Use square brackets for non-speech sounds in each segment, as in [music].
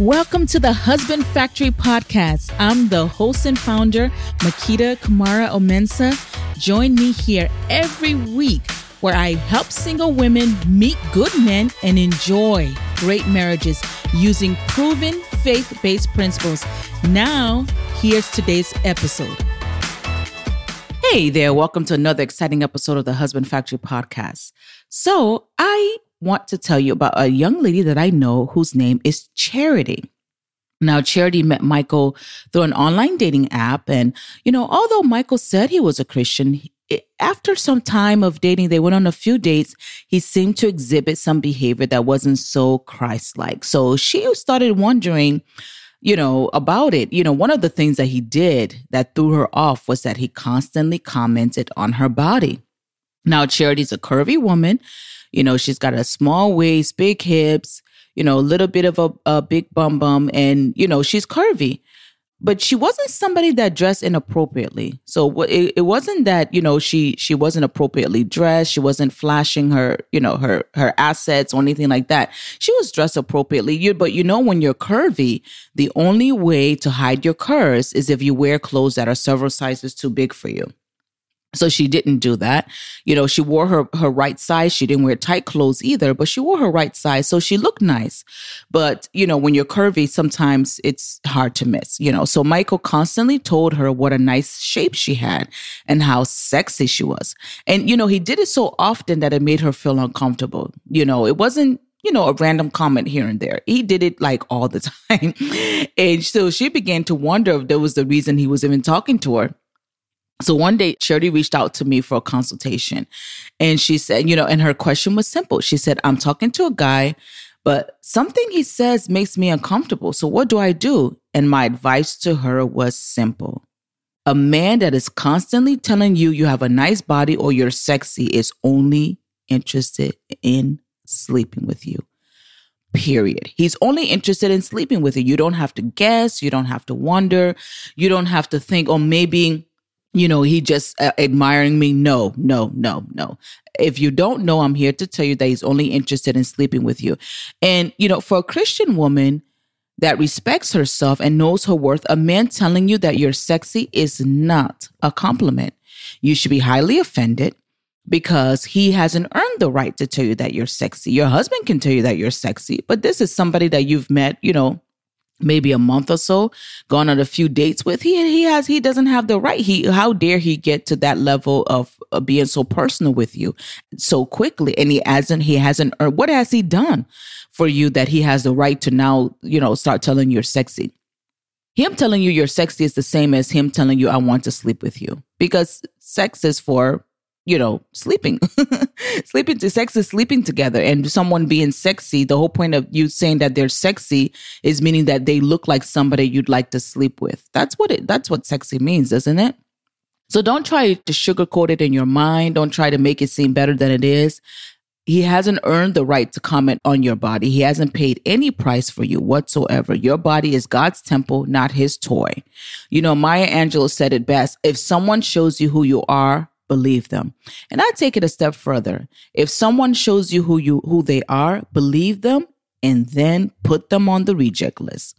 Welcome to the Husband Factory podcast. I'm the host and founder, Makita Kamara Omensa. Join me here every week where I help single women meet good men and enjoy great marriages using proven faith based principles. Now, here's today's episode. Hey there, welcome to another exciting episode of the Husband Factory podcast. So, I want to tell you about a young lady that I know whose name is Charity. Now, Charity met Michael through an online dating app. And, you know, although Michael said he was a Christian, after some time of dating, they went on a few dates. He seemed to exhibit some behavior that wasn't so Christ like. So she started wondering, you know, about it. You know, one of the things that he did that threw her off was that he constantly commented on her body. Now, Charity's a curvy woman. You know, she's got a small waist, big hips, you know, a little bit of a, a big bum bum, and, you know, she's curvy but she wasn't somebody that dressed inappropriately. So it, it wasn't that you know she she wasn't appropriately dressed. She wasn't flashing her you know her her assets or anything like that. She was dressed appropriately. You but you know when you're curvy, the only way to hide your curves is if you wear clothes that are several sizes too big for you. So she didn't do that. You know, she wore her, her right size. She didn't wear tight clothes either, but she wore her right size. So she looked nice. But, you know, when you're curvy, sometimes it's hard to miss, you know. So Michael constantly told her what a nice shape she had and how sexy she was. And, you know, he did it so often that it made her feel uncomfortable. You know, it wasn't you know, a random comment here and there. He did it like all the [laughs] time. and so she began to wonder if there was the reason he was even talking to her. So one day, Charity reached out to me for a consultation. And she said, you know, and her question was simple. She said, I'm talking to a guy, but something he says makes me uncomfortable. So what do I do? And my advice to her was simple. A man that is constantly telling you you have a nice body or you're sexy is only interested in sleeping with you. Period. He's only interested in sleeping with you. You don't have to guess. You don't have to wonder. You don't have to think, oh, maybe you know, he just uh, admiring me. No, no, no, no. If you don't know, I'm here to tell you that he's only interested in sleeping with you. And, you know, for a Christian woman that respects herself and knows her worth, a man telling you that you're sexy is not a compliment. You should be highly offended because he hasn't earned the right to tell you that you're sexy. Your husband can tell you that you're sexy, but this is somebody that you've met, you know, maybe a month or so gone on a few dates with he he has he doesn't have the right he how dare he get to that level of, of being so personal with you so quickly? And he hasn't he hasn't earned what has he done for you that he has the right to now you know start telling you're sexy? Him telling you you're sexy is the same as him telling you i want to sleep with you. Because sex is for you know, sleeping. [laughs] sleeping to sex is sleeping together. And someone being sexy, the whole point of you saying that they're sexy is meaning that they look like somebody you'd like to sleep with. That's what it that's what sexy means, isn't it? So don't try to sugarcoat it in your mind. Don't try to make it seem better than it is. He hasn't earned the right to comment on your body. He hasn't paid any price for you whatsoever. Your body is God's temple, not his toy. You know, Maya Angelou said it best. If someone shows you who you are, believe them. And I take it a step further. If someone shows you who you who they are, believe them and then put them on the reject list.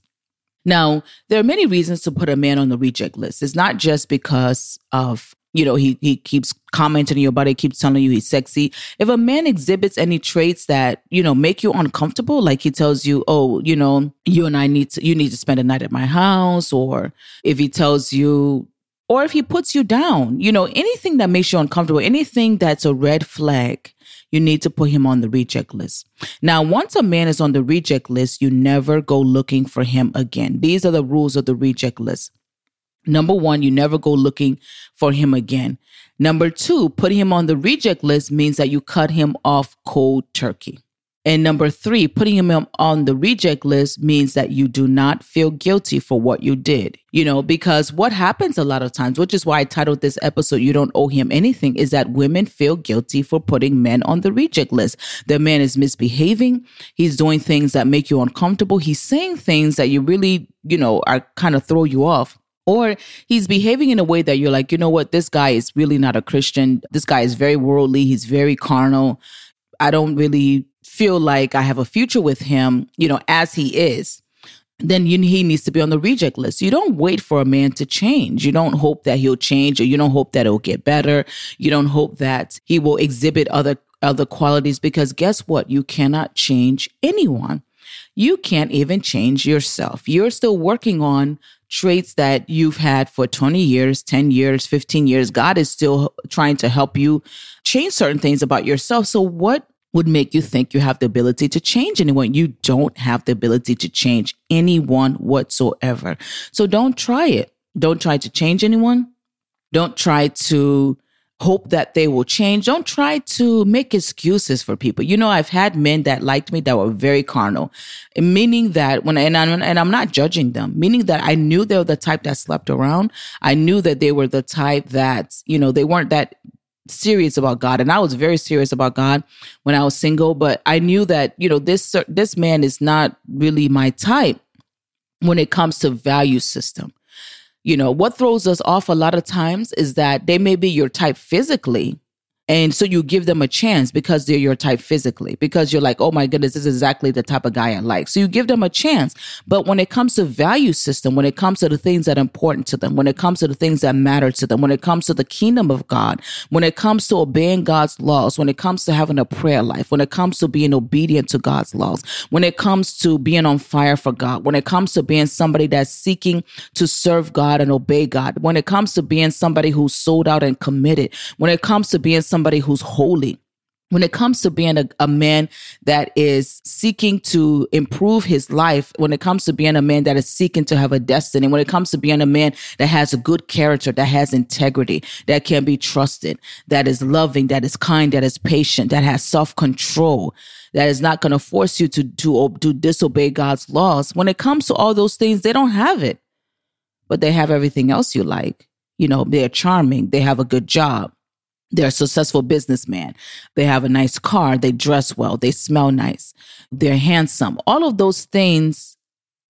Now, there are many reasons to put a man on the reject list. It's not just because of you know he he keeps commenting on your body keeps telling you he's sexy if a man exhibits any traits that you know make you uncomfortable like he tells you oh you know you and i need to you need to spend a night at my house or if he tells you or if he puts you down, you know, anything that makes you uncomfortable, anything that's a red flag, you need to put him on the reject list. Now, once a man is on the reject list, you never go looking for him again. These are the rules of the reject list. Number one, you never go looking for him again. Number two, putting him on the reject list means that you cut him off cold turkey. And number three, putting him on the reject list means that you do not feel guilty for what you did. You know, because what happens a lot of times, which is why I titled this episode, You Don't Owe Him Anything, is that women feel guilty for putting men on the reject list. The man is misbehaving. He's doing things that make you uncomfortable. He's saying things that you really, you know, are kind of throw you off or he's behaving in a way that you're like, you know what, this guy is really not a Christian. This guy is very worldly. He's very carnal. I don't really feel like I have a future with him, you know, as he is. then you, he needs to be on the reject list. You don't wait for a man to change. You don't hope that he'll change or you don't hope that it'll get better. You don't hope that he will exhibit other other qualities because guess what? You cannot change anyone. You can't even change yourself. You're still working on traits that you've had for 20 years, 10 years, 15 years. God is still trying to help you change certain things about yourself. So what would make you think you have the ability to change anyone. You don't have the ability to change anyone whatsoever. So don't try it. Don't try to change anyone. Don't try to hope that they will change. Don't try to make excuses for people. You know, I've had men that liked me that were very carnal, meaning that when, and I'm, and I'm not judging them, meaning that I knew they were the type that slept around. I knew that they were the type that, you know, they weren't that serious about God and I was very serious about God when I was single but I knew that you know this this man is not really my type when it comes to value system. You know what throws us off a lot of times is that they may be your type physically and so you give them a chance because they're your type physically, because you're like, oh my goodness, this is exactly the type of guy I like. So you give them a chance. But when it comes to value system, when it comes to the things that are important to them, when it comes to the things that matter to them, when it comes to the kingdom of God, when it comes to obeying God's laws, when it comes to having a prayer life, when it comes to being obedient to God's laws, when it comes to being on fire for God, when it comes to being somebody that's seeking to serve God and obey God, when it comes to being somebody who's sold out and committed, when it comes to being somebody who's holy when it comes to being a, a, man that is seeking to improve his life, when it comes to being a man that is seeking to have a destiny, when it comes to being a man that has a good character, that has integrity, that can be trusted, that is loving, that is kind, that is patient, that has self control, that is not going to force you to, to, to disobey God's laws. When it comes to all those things, they don't have it, but they have everything else you like. You know, they're charming, they have a good job they're a successful businessman. They have a nice car. They dress well. They smell nice. They're handsome. All of those things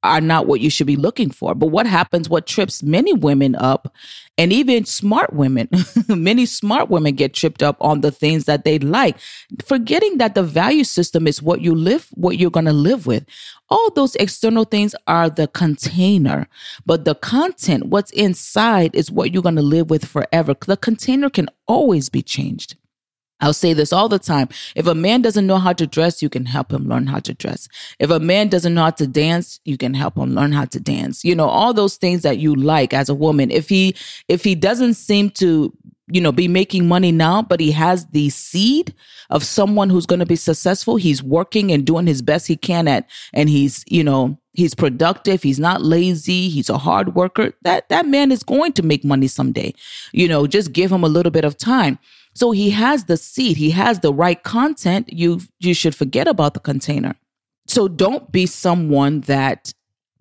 are not what you should be looking for. But what happens, what trips many women up, and even smart women, [laughs] many smart women get tripped up on the things that they like, forgetting that the value system is what you live, what you're going to live with. All those external things are the container, but the content, what's inside, is what you're going to live with forever. The container can always be changed. I'll say this all the time. If a man doesn't know how to dress, you can help him learn how to dress. If a man doesn't know how to dance, you can help him learn how to dance. You know, all those things that you like as a woman. If he if he doesn't seem to you know, be making money now, but he has the seed of someone who's going to be successful. He's working and doing his best he can at, and he's, you know, he's productive. He's not lazy. He's a hard worker. That, that man is going to make money someday. You know, just give him a little bit of time. So he has the seed, he has the right content. You you should forget about the container. So don't be someone that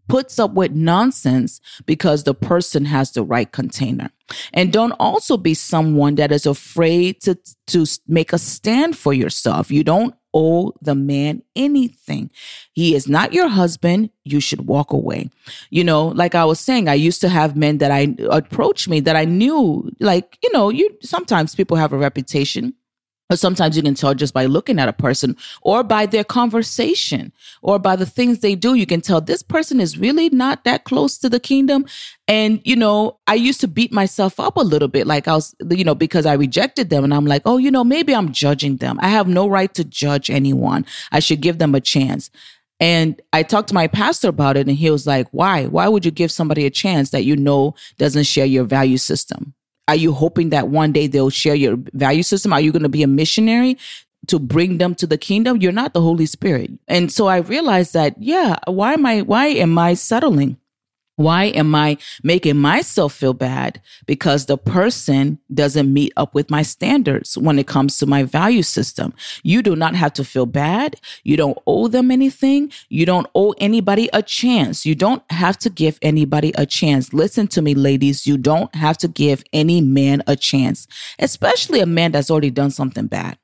puts up with nonsense because the person has the right container. And don't also be someone that is afraid to to make a stand for yourself. You don't owe the man anything. He is not your husband. You should walk away. You know, like I was saying, I used to have men that I approached me that I knew, like, you know, you sometimes people have a reputation or sometimes you can tell just by looking at a person or by their conversation or by the things they do. You can tell this person is really not that close to the kingdom. And, you know, I used to beat myself up a little bit, like I was, you know, because I rejected them. And I'm like, oh, you know, maybe I'm judging them. I have no right to judge anyone. I should give them a chance. And I talked to my pastor about it, and he was like, why? Why would you give somebody a chance that you know doesn't share your value system? Are you hoping that one day they'll share your value system? Are you going to be a missionary to bring them to the kingdom? You're not the Holy Spirit. And so I realized that, yeah, why am I, why am I settling? Why am I making myself feel bad? Because the person doesn't meet up with my standards when it comes to my value system. You do not have to feel bad. You don't owe them anything. You don't owe anybody a chance. You don't have to give anybody a chance. Listen to me, ladies. You don't have to give any man a chance, especially a man that's already done something bad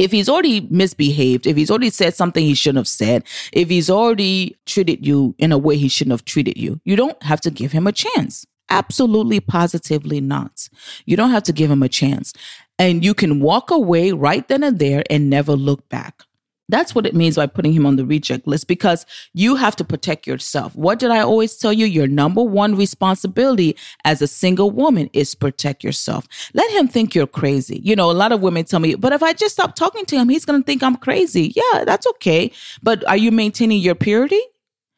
if he's already misbehaved, if he's already said something he shouldn't have said, if he's already treated you in a way he shouldn't have treated you, you don't have to give him a chance. Absolutely, positively not. You don't have to give him a chance. And you can walk away right then and there and never look back. That's what it means by putting him on the reject list because you have to protect yourself. What did I always tell you? Your number one responsibility as a single woman is protect yourself. Let him think you're crazy. You know, a lot of women tell me, but if I just stop talking to him, he's going to think I'm crazy. Yeah, that's okay. But are you maintaining your purity?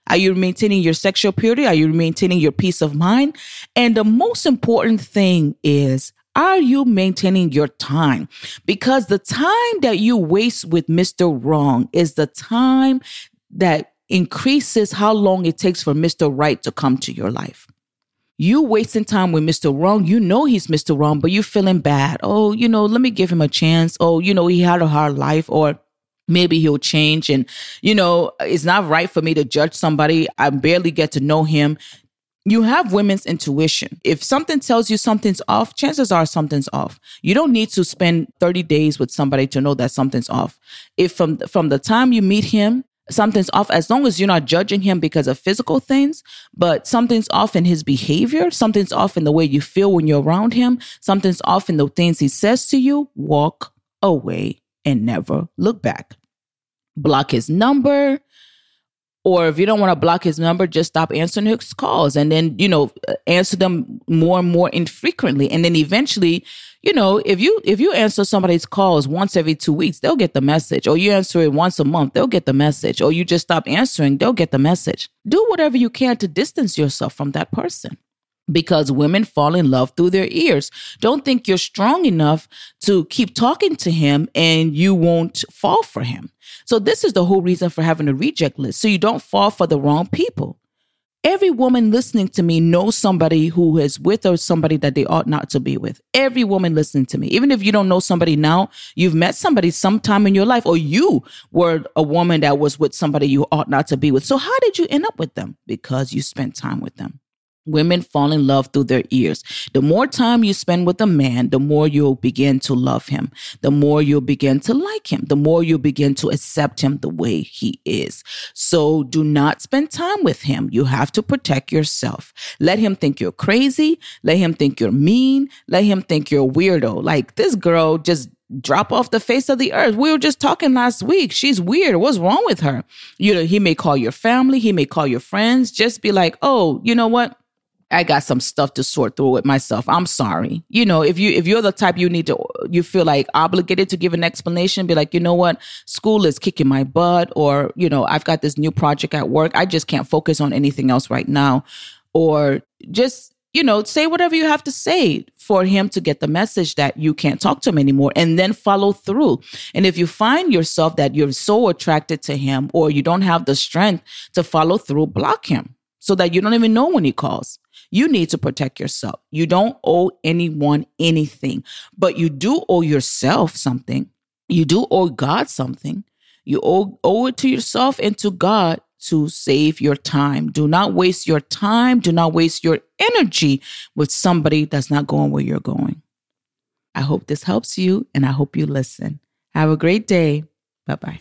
Are you maintaining your sexual purity? Are you maintaining your peace of mind? And the most important thing is are you maintaining your time? Because the time that you waste with Mr. Wrong is the time that increases how long it takes for Mr. Right to come to your life. You wasting time with Mr. Wrong, you know he's Mr. Wrong, but you're feeling bad. Oh, you know, let me give him a chance. Oh, you know, he had a hard life or maybe he'll change and you know it's not right for me to judge somebody i barely get to know him you have women's intuition. If something tells you something's off, chances are something's off. You don't need to spend 30 days with somebody to know that something's off. If from from the time you meet him, something's off as long as you're not judging him because of physical things, but something's off in his behavior, something's off in the way you feel when you're around him, something's off in the things he says to you, walk away and never look back. Block his number, or if you don't want to block his number, just stop answering his calls and then, you know, answer them more and more infrequently. And then eventually, you know, if you if you answer somebody's calls once every two weeks, they'll get the message. Or you answer it once a month, they'll get the message. Or you just stop answering, they'll get the message. Do whatever you can to distance yourself from that person because women fall in love through their ears. Don't think you're strong enough to keep talking to him and you won't fall for him. So, this is the whole reason for having a reject list so you don't fall for the wrong people. Every woman listening to me knows somebody who is with or somebody that they ought not to be with. Every woman listening to me, even if you don't know somebody now, you've met somebody sometime in your life, or you were a woman that was with somebody you ought not to be with. So, how did you end up with them? Because you spent time with them. Women fall in love through their ears. The more time you spend with a man, the more you'll begin to love him. The more you'll begin to like him. The more you'll begin to accept him the way he is. So do not spend time with him. You have to protect yourself. Let him think you're crazy. Let him think you're mean. Let him think you're weirdo. Like this girl just drop off the face of the earth. We were just talking last week. She's weird. What's wrong with her? You know, he may call your family. He may call your friends. Just be like, oh, you know what? I got some stuff to sort through with myself. I'm sorry. You know, if you if you're the type you need to you feel like obligated to give an explanation, be like, you know what, school is kicking my butt, or you know, I've got this new project at work. I just can't focus on anything else right now. Or just, you know, say whatever you have to say for him to get the message that you can't talk to him anymore and then follow through. And if you find yourself that you're so attracted to him or you don't have the strength to follow through, block him so that you don't even know when he calls. You need to protect yourself. You don't owe anyone anything, but you do owe yourself something. You do owe God something. You owe, owe it to yourself and to God to save your time. Do not waste your time. Do not waste your energy with somebody that's not going where you're going. I hope this helps you and I hope you listen. Have a great day. Bye bye.